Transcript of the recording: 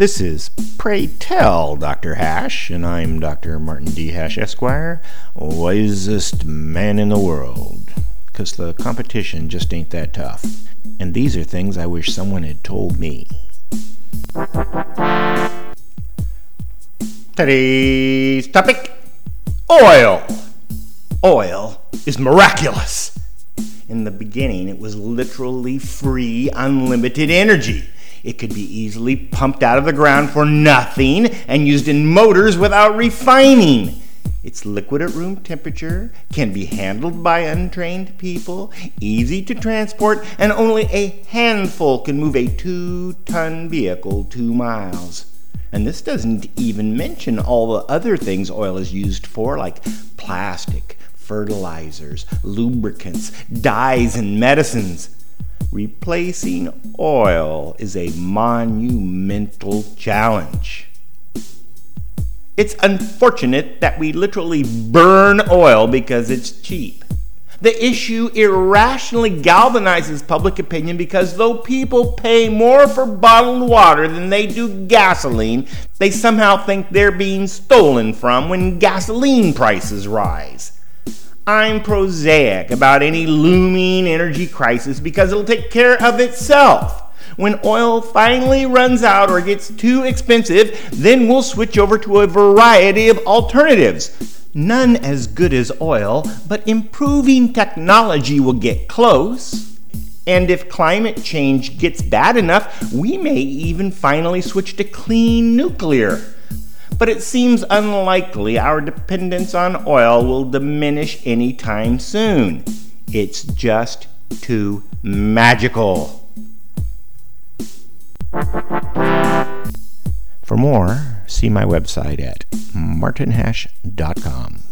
This is Pray Tell Dr. Hash, and I'm Dr. Martin D. Hash, Esquire, wisest man in the world. Because the competition just ain't that tough. And these are things I wish someone had told me. Today's topic oil. Oil is miraculous. In the beginning, it was literally free, unlimited energy. It could be easily pumped out of the ground for nothing and used in motors without refining. It's liquid at room temperature, can be handled by untrained people, easy to transport, and only a handful can move a two ton vehicle two miles. And this doesn't even mention all the other things oil is used for, like plastic, fertilizers, lubricants, dyes, and medicines. Replacing oil is a monumental challenge. It's unfortunate that we literally burn oil because it's cheap. The issue irrationally galvanizes public opinion because though people pay more for bottled water than they do gasoline, they somehow think they're being stolen from when gasoline prices rise. I'm prosaic about any looming energy crisis because it'll take care of itself. When oil finally runs out or gets too expensive, then we'll switch over to a variety of alternatives. None as good as oil, but improving technology will get close. And if climate change gets bad enough, we may even finally switch to clean nuclear but it seems unlikely our dependence on oil will diminish anytime soon. It's just too magical. For more, see my website at martinhash.com.